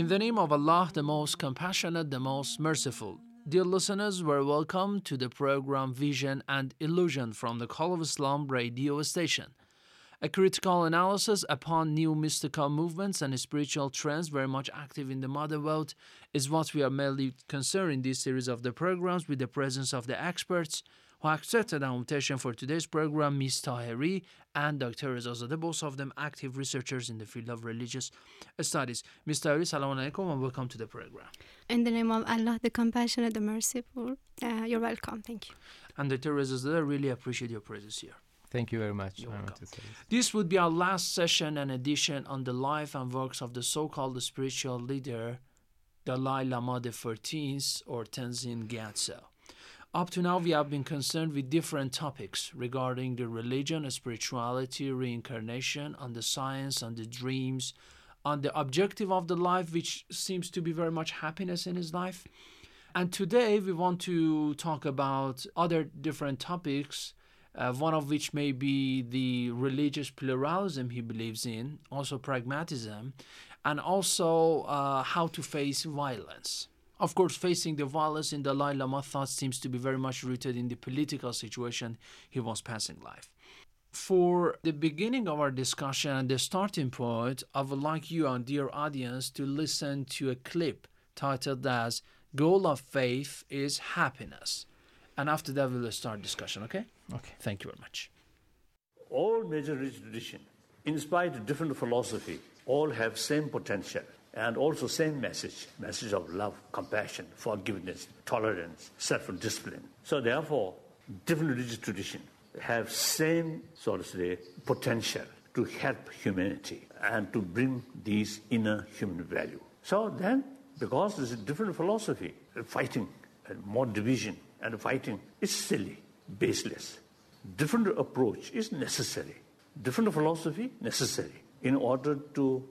In the name of Allah, the most compassionate, the most merciful. Dear listeners, we're welcome to the program Vision and Illusion from the Call of Islam radio station. A critical analysis upon new mystical movements and spiritual trends very much active in the modern world is what we are mainly concerned in this series of the programs with the presence of the experts who accepted our invitation for today's program, Ms. Tahiri and Dr. Rezazadeh, both of them active researchers in the field of religious studies. Ms. Tahiri, salam alaikum and welcome to the program. In the name of Allah, the compassionate, the merciful, uh, you're welcome. Thank you. And Dr. Rezazadeh, I really appreciate your presence here. Thank you very much. You're welcome. This would be our last session and edition on the life and works of the so-called spiritual leader Dalai Lama the XIV or Tenzin Gyatso. Up to now, we have been concerned with different topics regarding the religion, spirituality, reincarnation, on the science, on the dreams, on the objective of the life, which seems to be very much happiness in his life. And today, we want to talk about other different topics, uh, one of which may be the religious pluralism he believes in, also pragmatism, and also uh, how to face violence. Of course, facing the violence in Dalai Lama thought seems to be very much rooted in the political situation he was passing life. For the beginning of our discussion and the starting point, I would like you, our dear audience, to listen to a clip titled as Goal of Faith is Happiness. And after that, we'll start discussion, okay? Okay. Thank you very much. All major religious traditions, in spite of different philosophy, all have same potential and also same message, message of love, compassion, forgiveness, tolerance, self-discipline. So therefore, different religious traditions have same, so to say, potential to help humanity and to bring these inner human value. So then, because there's a different philosophy, fighting and more division and fighting is silly, baseless. Different approach is necessary. Different philosophy necessary in order to of,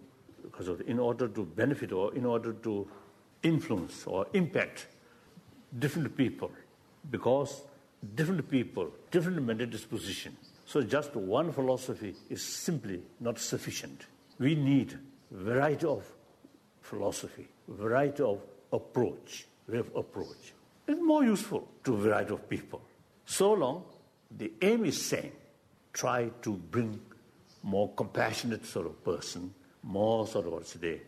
in order to benefit or in order to influence or impact different people because different people, different mental disposition. So just one philosophy is simply not sufficient. We need variety of philosophy, variety of approach, way of approach. It's more useful to variety of people. So long, the aim is same. Try to bring more compassionate sort of person more sort of what's the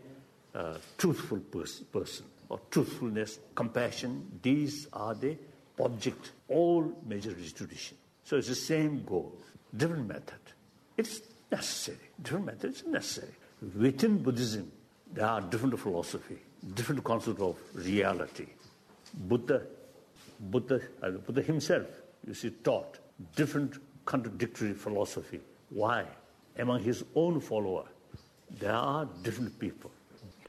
uh, truthful pers- person or truthfulness, compassion. These are the object all major tradition. So it's the same goal, different method. It's necessary. Different method is necessary. Within Buddhism, there are different philosophy, different concept of reality. Buddha, Buddha, uh, Buddha himself, you see, taught different contradictory philosophy. Why? Among his own follower, there are different people.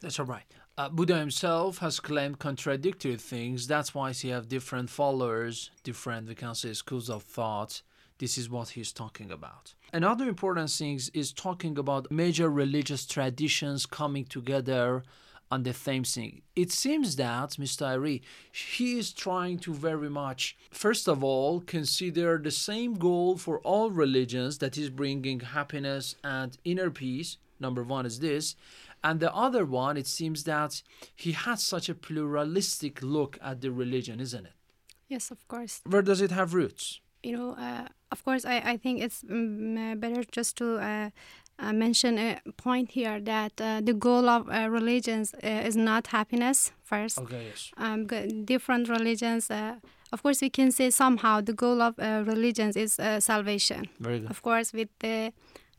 That's all right. Uh, Buddha himself has claimed contradictory things. That's why he have different followers, different, we can say, schools of thought. This is what he's talking about. Another important thing is talking about major religious traditions coming together on the same thing. It seems that Mr. Ari, he is trying to very much, first of all, consider the same goal for all religions that is bringing happiness and inner peace Number one is this. And the other one, it seems that he has such a pluralistic look at the religion, isn't it? Yes, of course. Where does it have roots? you know, uh, of course, I, I think it's um, better just to uh, uh, mention a point here that uh, the goal of uh, religions uh, is not happiness first. Okay, yes. Um, different religions, uh, of course, we can say somehow the goal of uh, religions is uh, salvation. Very good. Of course, with the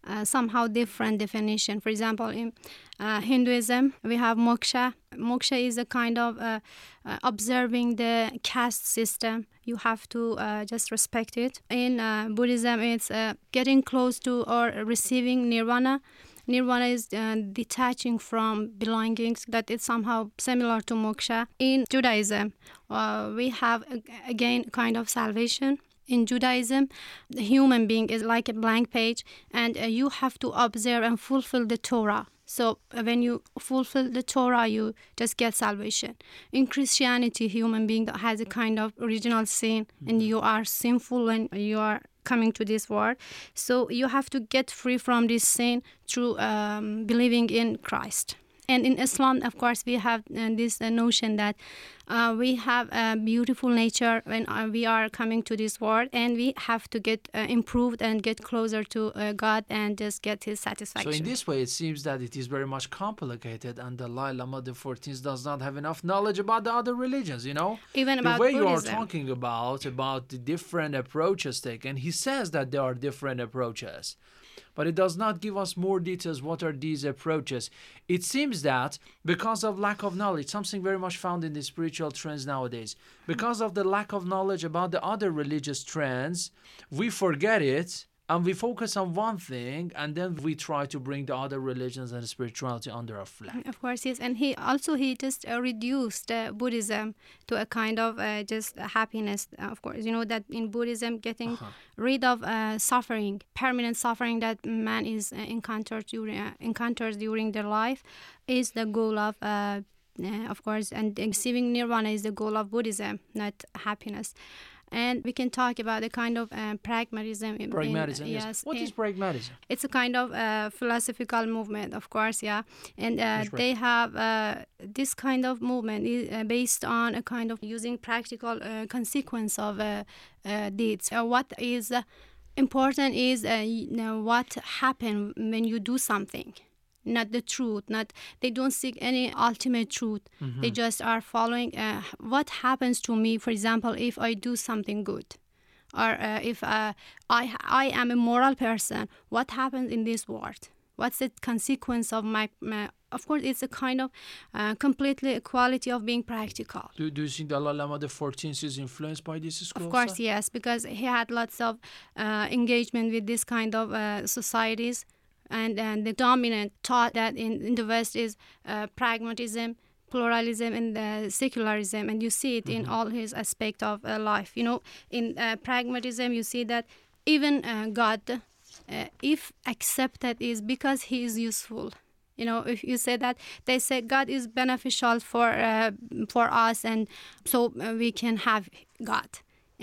uh, somehow different definition. For example, in uh, Hinduism, we have moksha. Moksha is a kind of uh, uh, observing the caste system. You have to uh, just respect it. In Buddhism, it's getting close to or receiving nirvana. Nirvana is detaching from belongings, that is somehow similar to moksha. In Judaism, we have again kind of salvation. In Judaism, the human being is like a blank page, and uh, you have to observe and fulfill the Torah. So uh, when you fulfill the Torah, you just get salvation. In Christianity, human being has a kind of original sin, and you are sinful when you are coming to this world. So you have to get free from this sin through um, believing in Christ. And in Islam, of course, we have uh, this uh, notion that uh, we have a beautiful nature when uh, we are coming to this world, and we have to get uh, improved and get closer to uh, God and just get His satisfaction. So in this way, it seems that it is very much complicated, and the Dalai Lama the 14th does not have enough knowledge about the other religions. You know, Even about the way you are talking about about the different approaches taken. He says that there are different approaches, but it does not give us more details. What are these approaches? It seems that because of lack of knowledge, something very much found in the spiritual trends nowadays, because of the lack of knowledge about the other religious trends, we forget it and we focus on one thing and then we try to bring the other religions and spirituality under our flag. Of course, yes, and he also he just uh, reduced uh, Buddhism to a kind of uh, just happiness. uh, Of course, you know that in Buddhism, getting rid of uh, suffering, permanent suffering that man is uh, encountered during uh, encounters during their life, is the goal of. Of course, and receiving nirvana is the goal of Buddhism, not happiness. And we can talk about the kind of uh, pragmatism. in- in- Pragmatism, yes. What in- is pragmatism? it's a kind of uh, philosophical movement, of course, yeah. And uh, right. they have uh, this kind of movement is uh, based on a kind of using practical uh, consequence of uh, uh, deeds. What is uh, important is uh, you know, what happens when you do something. Not the truth. Not they don't seek any ultimate truth. They just are following uh, what happens to me. For example, if I do something good, or uh, if uh, I I am a moral person, what happens in this world? What's the consequence of my? my of course, it's a kind of uh, completely equality of being practical. Do, do you think Dalai Lama the 14th is influenced by this school? Of course, yes, because he had lots of uh, engagement with this kind of uh, societies, and, and the dominant thought that in, in the West is uh, pragmatism, pluralism, and uh, secularism, and you see it in all his aspect of uh, life. You know, in uh, pragmatism, you see that even uh, God, uh, if accepted, is because He is useful. You know, if you say that, they say God is beneficial for uh, for us, and so we can have God.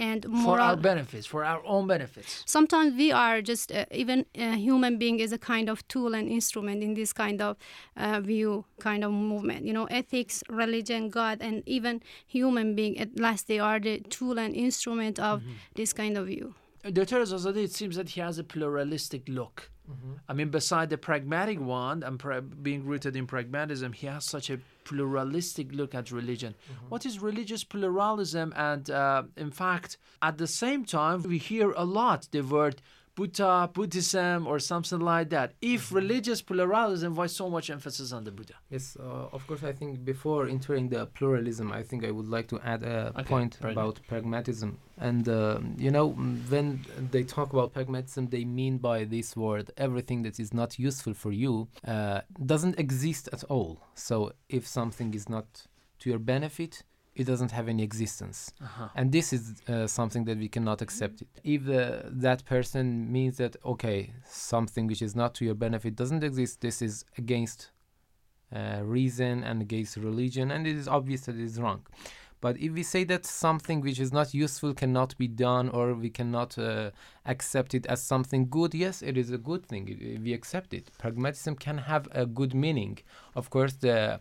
And For our benefits, for our own benefits. sometimes we are just uh, even a human being is a kind of tool and instrument in this kind of uh, view kind of movement you know ethics religion god and even human being at last they are the tool and instrument of this kind of view Dr. Rezazadeh, it seems that he has a pluralistic look. I mean, beside the pragmatic one and pra- being rooted in pragmatism, he has such a pluralistic look at religion. What is religious pluralism? And uh, in fact, at the same time, we hear a lot the word Buddha, Buddhism, or something like that. If religious pluralism, why so much emphasis on the Buddha? Yes, uh, of course. I think before entering the pluralism, I think I would like to add a Okay, point about pragmatism. And uh, you know, when they talk about pragmatism, they mean by this word everything that is not useful for you uh, doesn't exist at all. So if something is not to your benefit, it doesn't have any existence. And this is uh, something that we cannot accept. It. If uh, that person means that okay, something which is not to your benefit doesn't exist, this is against uh, reason and against religion, and it is obvious that it is wrong. But if we say that something which is not useful cannot be done, or we cannot uh, accept it as something good, yes, it is a good thing. We accept it. Pragmatism can have a good meaning. Of course, the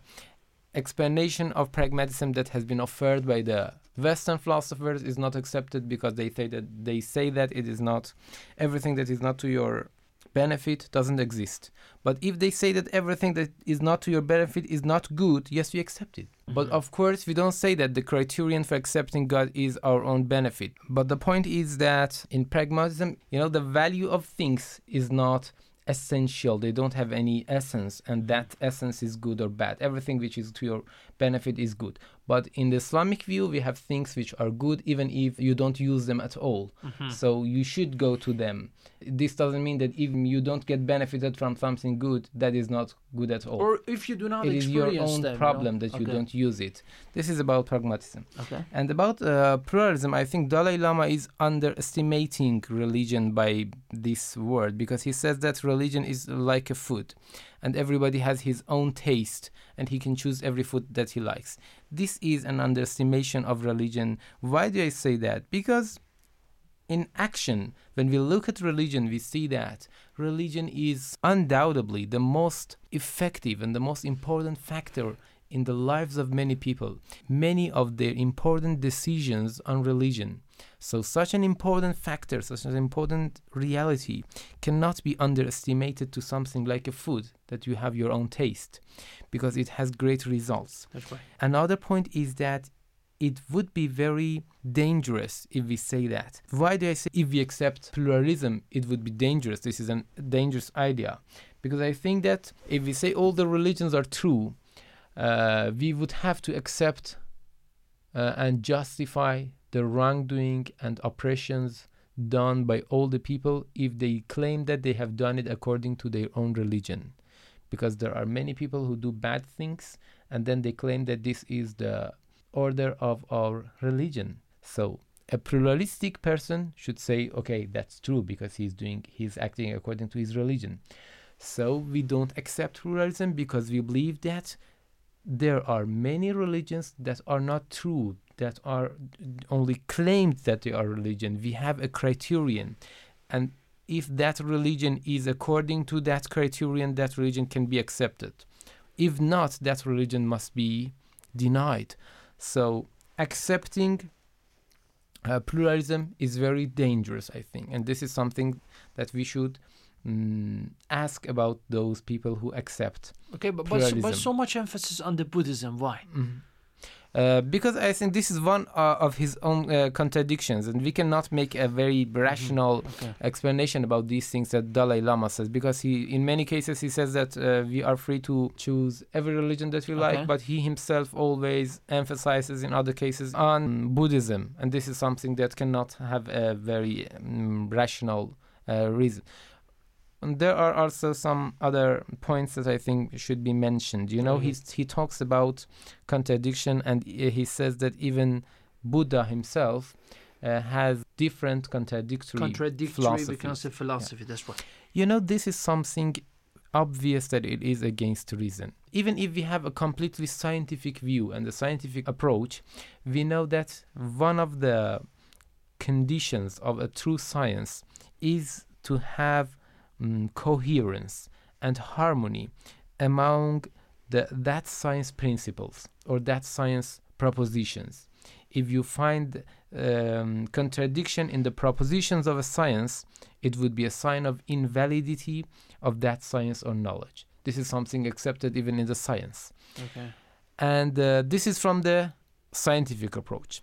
explanation of pragmatism that has been offered by the Western philosophers is not accepted because they say that they say that it is not everything that is not to your benefit doesn't exist. But if they say that everything that is not to your benefit is not good, yes, we accept it. Mm-hmm. But of course, we don't say that the criterion for accepting God is our own benefit. But the point is that in pragmatism, you know, the value of things is not essential. They don't have any essence, and that essence is good or bad. Everything which is to your benefit is good. But in the Islamic view, we have things which are good even if you don't use them at all. Mhm. So you should go to them. This doesn't mean that even you don't get benefited from something good, that is not good at all. Or if you do not it is your own them, you know? problem that you don't use it. This is about pragmatism. Okay. And about uh, pluralism, I think Dalai Lama is underestimating religion by this word because he says that religion is like a food and everybody has his own taste and he can choose every food that he likes. This is an underestimation of religion. Why do I say that? Because in action, when we look at religion, we see that religion is undoubtedly the most effective and the most important factor in the lives of many people. Many of their important decisions on religion. So, such an important factor, such an important reality, cannot be underestimated to something like a food that you have your own taste because it has great results. That's right. Another point is that it would be very dangerous if we say that. Why do I say if we accept pluralism, it would be dangerous? This is a dangerous idea. Because I think that if we say all the religions are true, uh, we would have to accept uh, and justify the wrongdoing and oppressions done by all the people if they claim that they have done it according to their own religion. Because there are many people who do bad things and then they claim that this is the order of our religion. So a pluralistic person should say, okay, that's true because he's doing he's acting according to his religion. So we don't accept pluralism because we believe that there are many religions that are not true, that are only claimed that they are religion. We have a criterion. And if that religion is according to that criterion, that religion can be accepted. If not, that religion must be denied. So accepting uh, pluralism is very dangerous, I think. And this is something that we should mm, ask about those people who accept Okay, but, but, so, but so much emphasis on the Buddhism. Why? Mhm. Uh, because I think this is one uh, of his own uh, contradictions, and we cannot make a very rational Okay. explanation about these things that Dalai Lama says. Because he, in many cases, he says that uh, we are free to choose every religion that we Okay. like, but he himself always emphasizes, in other cases, on Buddhism, and this is something that cannot have a very um, rational uh, reason. And there are also some other points that I think should be mentioned. You know, Mhm. he's, he talks about contradiction, and he says that even Buddha himself uh, has different contradictory, Contradictory philosophies. becomes a philosophy. That's right. You know, this is something obvious that it is against reason. Even if we have a completely scientific view and a scientific approach, we know that one of the conditions of a true science is to have mm, coherence and harmony among the, that science principles or that science propositions. If you find um, contradiction in the propositions of a science, it would be a sign of invalidity of that science or knowledge. This is something accepted even in the science. Okay. And uh, this is from the scientific approach.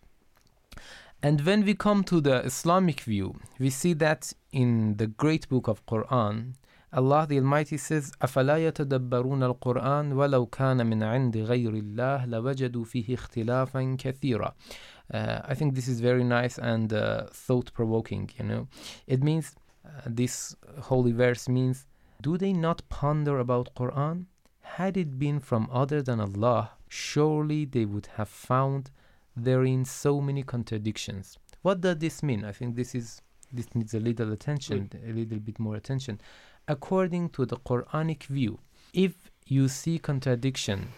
And when we come to the Islamic view, we see that in the great book of Quran, Allah the Almighty says, أَفَلَا يَتَدَبَّرُونَ الْقُرْآنَ وَلَوْ كَانَ مِنْ عِنْدِ غَيْرِ اللَّهِ لَوَجَدُوا فِيهِ اخْتِلَافًا كَثِيرًا uh, I think this is very nice and uh, thought-provoking, you know. It means, uh, this holy verse means, do they not ponder about Quran? Had it been from other than Allah, surely they would have found therein so many contradictions. What does this mean? I think this is this needs a little attention, a little bit more attention. According to the Quranic view, if you see contradiction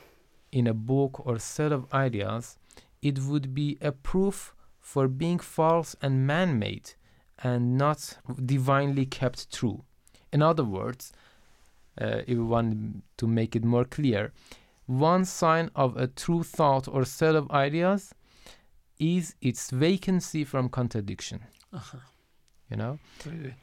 in a book or set of ideas, it would be a proof for being false and man-made and not divinely kept true. In other words, uh, if we want to make it more clear, one sign of a true thought or set of ideas is its vacancy from contradiction. Uh-huh. You know?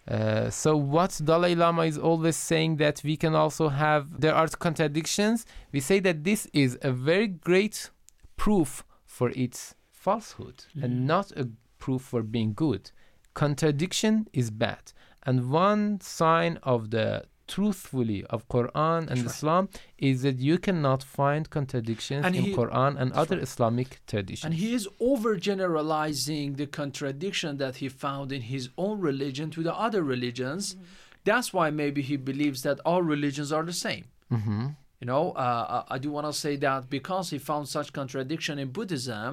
Uh, so what Dalai Lama is always saying that we can also have there are contradictions. We say that this is a very great proof for its falsehood and not a proof for being good. Contradiction is bad, and one sign of the truthfully of Quran and right. Islam is that you cannot find contradictions And in he- Quran and other right. Islamic traditions. And he is overgeneralizing the contradiction that he found in his own religion to the other religions. That's why maybe he believes that all religions are the same. hmm You know, uh, I I do want to say that because he found such contradiction in Buddhism,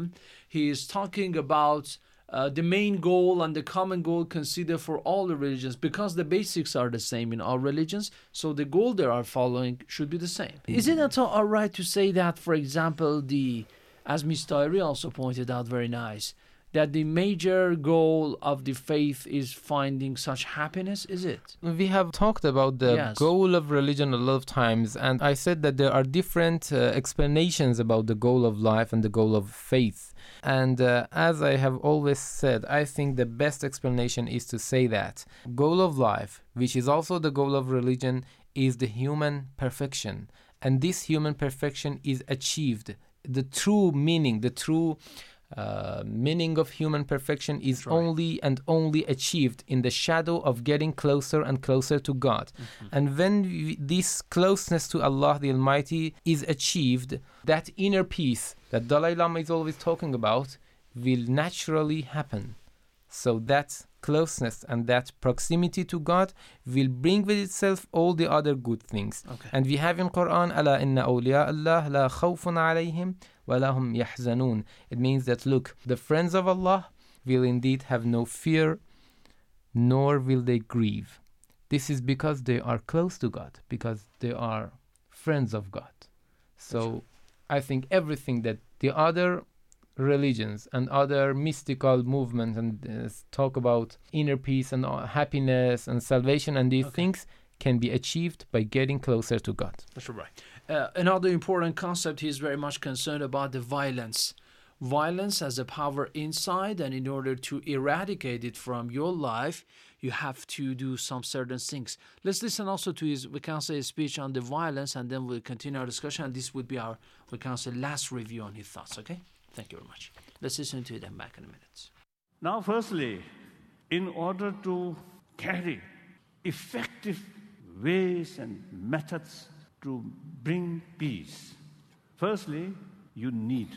he is talking about uh, the main goal and the common goal considered for all the religions because the basics are the same in all religions. So the goal they are following should be the same. Is it at all all right to say that, for example, the as Mr. also pointed out, very nice, that the major goal of the faith is finding such happiness? Is it? We have talked about the Yes. goal of religion a lot of times, and I said that there are different uh, explanations about the goal of life and the goal of faith. And uh, as I have always said, I think the best explanation is to say that goal of life, which is also the goal of religion, is the human perfection. And this human perfection is achieved. The true meaning, the true uh, meaning of human perfection is only and only achieved in the shadow of getting closer and closer to God. And when we, this closeness to Allah the Almighty is achieved, that inner peace that Dalai Lama is always talking about will naturally happen. So that closeness and that proximity to God will bring with itself all the other good things. Okay. And we have in Quran, Allah inna awliya Allah la khawfun alayhim wa lahum yahzanun. It means that look, the friends of Allah will indeed have no fear, nor will they grieve. This is because they are close to God, because they are friends of God. So I think everything that the other religions and other mystical movements and uh, talk about inner peace and uh, happiness and salvation and these things can be achieved by getting closer to God. That's right. Uh, another important concept he is very much concerned about the violence. Violence has a power inside, and in order to eradicate it from your life, you have to do some certain things. Let's listen also to his, we can say, speech on the violence, and then we'll continue our discussion. And this would be our, we can say, last review on his thoughts, okay? Thank you very much. Let's listen to them back in a minute. Now, firstly, in order to carry effective ways and methods to bring peace, firstly, you need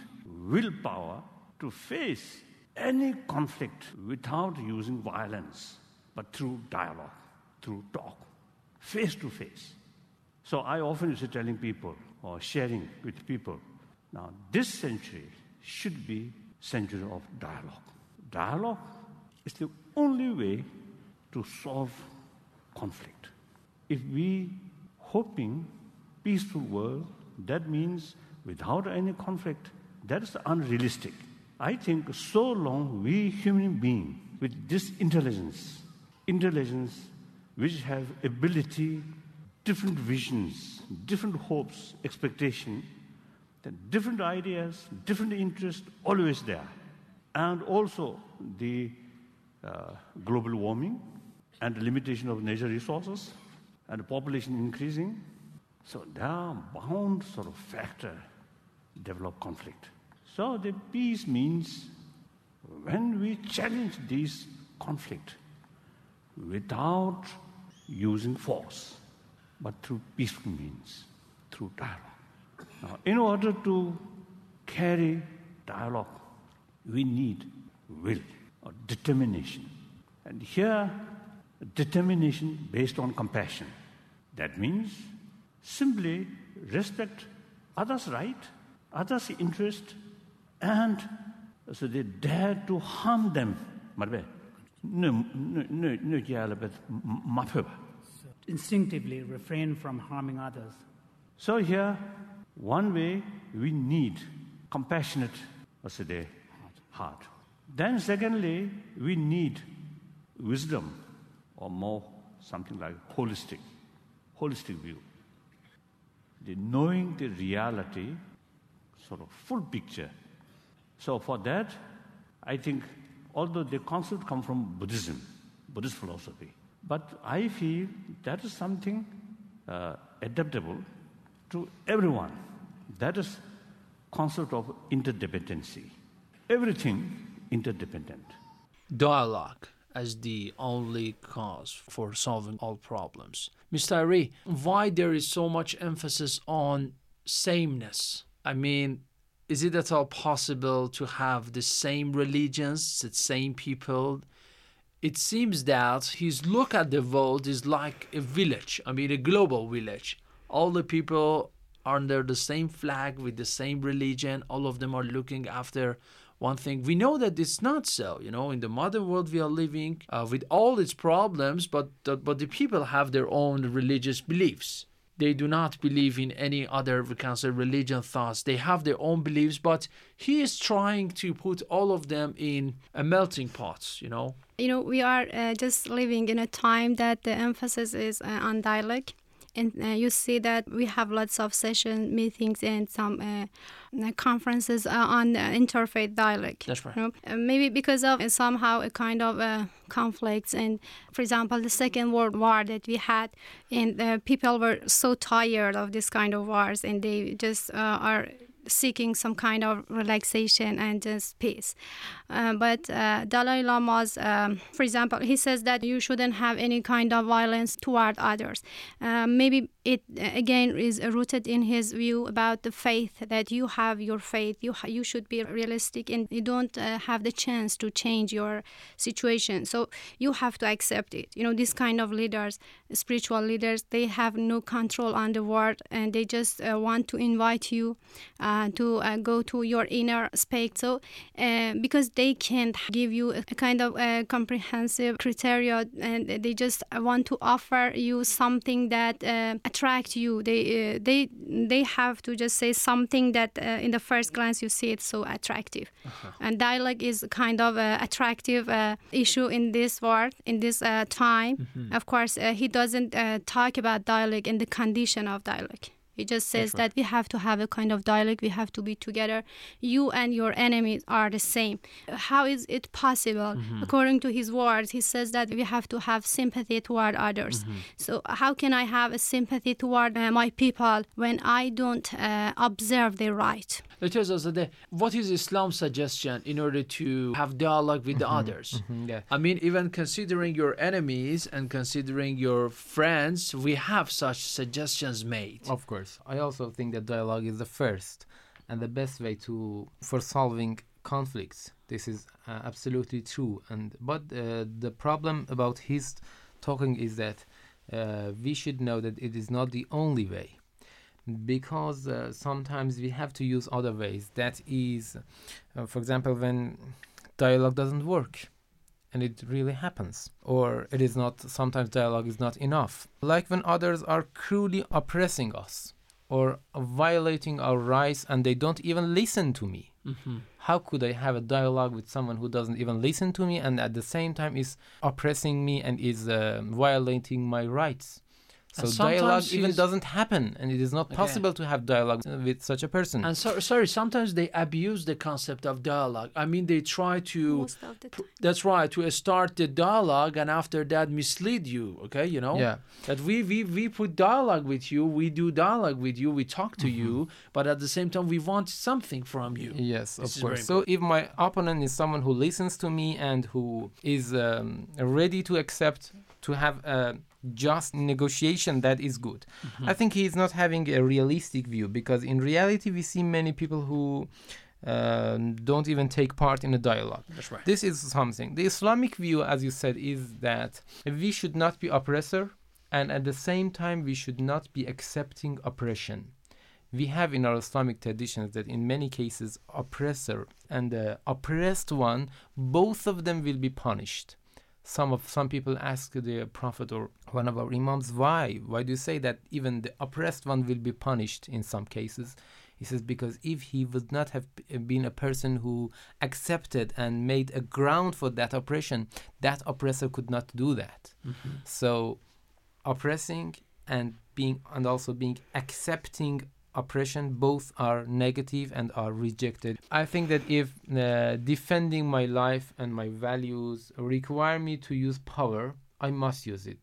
willpower to face any conflict without using violence, but through dialogue, through talk, face to face. So I often used to telling people or sharing with people, now this century should be century of dialogue. Dialogue is the only way to solve conflict. If we hoping peaceful world, that means without any conflict, that is unrealistic. I think so long we human being with this intelligence, intelligence which have ability, different visions, different hopes, expectation, then different ideas, different interests, always there. And also the uh, global warming and the limitation of natural resources and the population increasing. So there are bound sort of factor develop conflict. So the peace means when we challenge this conflict without using force, but through peaceful means, through dialogue. Now, in order to carry dialogue, we need will or determination. And here, determination based on compassion. That means simply respect others' right, others' interest, and so they dare to harm them. Instinctively refrain from harming others. So here, one way we need compassionate, the heart. Then secondly, we need wisdom, or more something like holistic, holistic view. the knowing the reality, sort of full picture. So for that, I think, although the concept come from Buddhism, Buddhist philosophy, but I feel that is something uh, adaptable to everyone. That is concept of interdependency. Everything interdependent. Dialogue as the only cause for solving all problems. Mr. Ari, why there is so much emphasis on sameness? I mean, is it at all possible to have the same religions, the same people? It seems that his look at the world is like a village, I mean, a global village. All the people under the same flag with the same religion, all of them are looking after one thing. We know that it's not so. You know, in the modern world we are living uh, with all its problems, but the, but the people have their own religious beliefs. They do not believe in any other, we can say, religion thoughts. They have their own beliefs, but he is trying to put all of them in a melting pot. You know. You know, we are uh, just living in a time that the emphasis is uh, on dialogue and uh, you see that we have lots of session meetings and some uh, uh conferences uh, on uh, interfaith dialogue. That's right. You know? Uh, maybe because of somehow a kind of conflicts and, for example, the Second World War that we had, and people were so tired of this kind of wars, and they just are seeking some kind of relaxation and just peace. Uh, but uh, Dalai Lama's, um, for example, he says that you shouldn't have any kind of violence toward others. Uh, maybe it again is rooted in his view about the faith that you have your faith. You you should be realistic and you don't uh, have the chance to change your situation. So you have to accept it. You know, this kind of leaders, spiritual leaders, they have no control on the world and they just uh, want to invite you uh, to go to your inner space. So because they can't give you a kind of a comprehensive criteria and they just want to offer you something that uh, attract you they uh, they they have to just say something that uh, in the first glance you see it's so attractive uh-huh. and dialogue is kind of an attractive uh, issue in this world in this uh, time mm-hmm. of course uh, he doesn't talk about dialogue in the condition of dialogue he just says right. that we have to have a kind of dialogue, we have to be together. You and your enemies are the same. How is it possible? Mm-hmm. According to his words, he says that we have to have sympathy toward others. Mm-hmm. So, how can I have a sympathy toward uh, my people when I don't uh, observe their right? Let us also what is Islam's suggestion in order to have dialogue with the mm-hmm. others? Mm-hmm. Yeah. I mean, even considering your enemies and considering your friends, we have such suggestions made. Of course course. I also think that dialogue is the first and the best way to for solving conflicts. This is uh, absolutely true. And but uh, the problem about his talking is that uh, we should know that it is not the only way, because uh, sometimes we have to use other ways. That is, uh, for example, when dialogue doesn't work and it really happens. Or it is not, sometimes dialogue is not enough. Like when others are cruelly oppressing us or violating our rights and they don't even listen to me. Mm-hmm. How could I have a dialogue with someone who doesn't even listen to me and at the same time is oppressing me and is uh, violating my rights? So dialogue even doesn't happen, and it is not possible okay. to have dialogue with such a person. And so, sorry, sometimes they abuse the concept of dialogue. I mean, they try to. That's right, to start the dialogue, and after that mislead you. Okay, you know. Yeah. That we we we put dialogue with you, we do dialogue with you, we talk to mm-hmm. you, but at the same time we want something from you. Yes, this of course. So if my opponent is someone who listens to me and who is um, ready to accept to have a just negotiation that is good. Mm-hmm. I think he is not having a realistic view because in reality we see many people who uh, don't even take part in a dialogue. That's right. This is something. The Islamic view, as you said, is that we should not be oppressor, and at the same time we should not be accepting oppression. We have in our Islamic traditions that in many cases, oppressor and the oppressed one, both of them will be punished some of some people ask the prophet or one of our imams why? Why do you say that even the oppressed one will be punished in some cases? He says because if he would not have been a person who accepted and made a ground for that oppression that oppressor could not do that. Mm-hmm. so oppressing and being and also being accepting oppression both are negative and are rejected. I think that if uh, defending my life and my values require me to use power, I must use it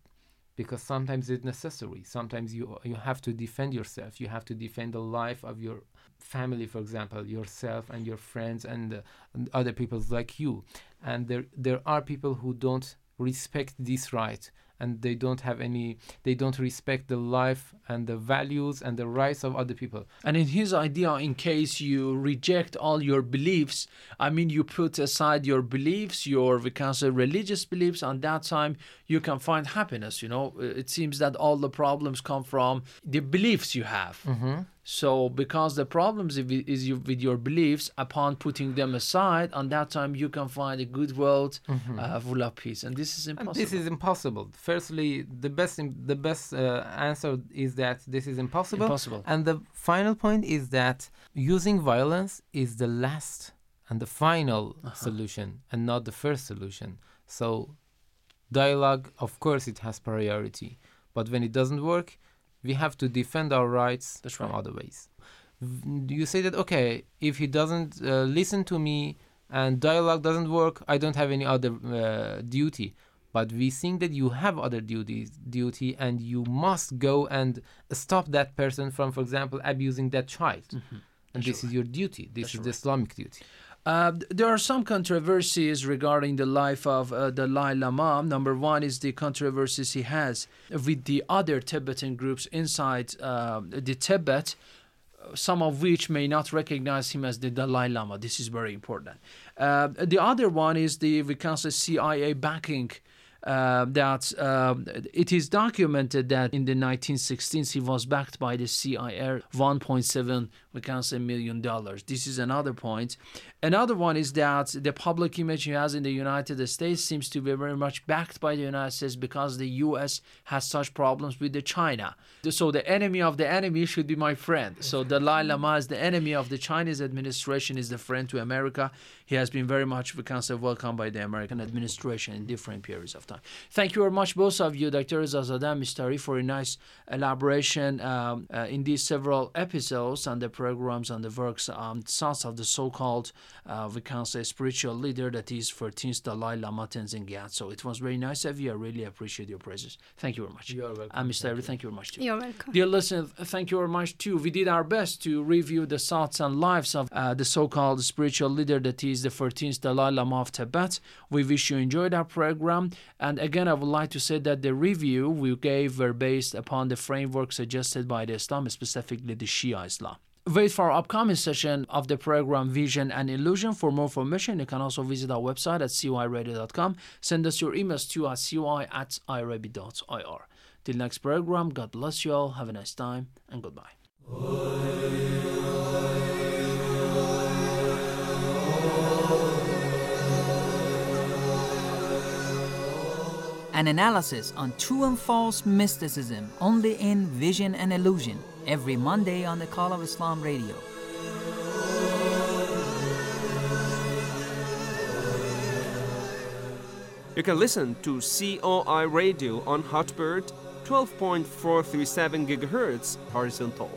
because sometimes it's necessary. Sometimes you you have to defend yourself. You have to defend the life of your family, for example, yourself and your friends and, uh, and other people like you. And there there are people who don't respect this right and they don't have any they don't respect the life and the values and the rights of other people. And in his idea in case you reject all your beliefs i mean you put aside your beliefs your we can say religious beliefs and that time you can find happiness you know? It seems that all the problems come from the beliefs you have. Mm-hmm. So, because the problems is you, with your beliefs, upon putting them aside, on that time you can find a good world Mhm. uh, full of peace, and this is And impossible. this is impossible. Firstly, the best the best uh, answer is that this is impossible. Impossible. And the final point is that using violence is the last and the final Uh-huh. solution, and not the first solution. So, dialogue, of course, it has priority, but when it doesn't work, we have to defend our rights from other ways. You say that okay, if he doesn't uh, listen to me and dialogue doesn't work, I don't have any other uh, duty. But we think that you have other duties, duty, and you must go and stop that person from, for example, abusing that child. And this is your duty. This is the Islamic duty. Uh, there are some controversies regarding the life of uh, the Dalai Lama. Number one is the controversies he has with the other Tibetan groups inside uh, the Tibet, some of which may not recognize him as the Dalai Lama. This is very important. Uh, the other one is the we can say CIA backing. Uh, that um, it is documented that in the 1916s he was backed by the CIA 1.7 we can't say million dollars. This is another point. Another one is that the public image he has in the United States seems to be very much backed by the United States because the U.S. has such problems with the China. So the enemy of the enemy should be my friend. So the Dalai Lama is the enemy of the Chinese administration, is the friend to America. He has been very much, we can say, welcomed by the American administration in different periods of time. Thank you very much, both of you, Dr. Rezazadeh and Mr. Tahiri, for a nice elaboration um, uh, in these several episodes on the programs and the works um, sons of the so-called, uh, we can say, spiritual leader that is 14th Dalai Lama Tenzin Gyatso. It was very nice of you. I really appreciate your presence. Thank you very much. You are welcome. And Mr. Tahiri, thank you very much too. You're welcome. Dear listeners, thank you very much too. We did our best to review the thoughts and lives of uh, the so-called spiritual leader that is the 14th Dalai Lama of Tibet. We wish you enjoyed our program. And again, I would like to say that the review we gave were based upon the framework suggested by the Islam, specifically the Shia Islam. Wait for our upcoming session of the program Vision and Illusion. For more information, you can also visit our website at coiradio.com. Send us your emails to at coi at irib.ir. Till next program, God bless you all. Have a nice time and goodbye. An analysis on true and false mysticism only in Vision and Illusion every Monday on the Call of Islam radio. You can listen to COI Radio on Hotbird 12.437 GHz horizontal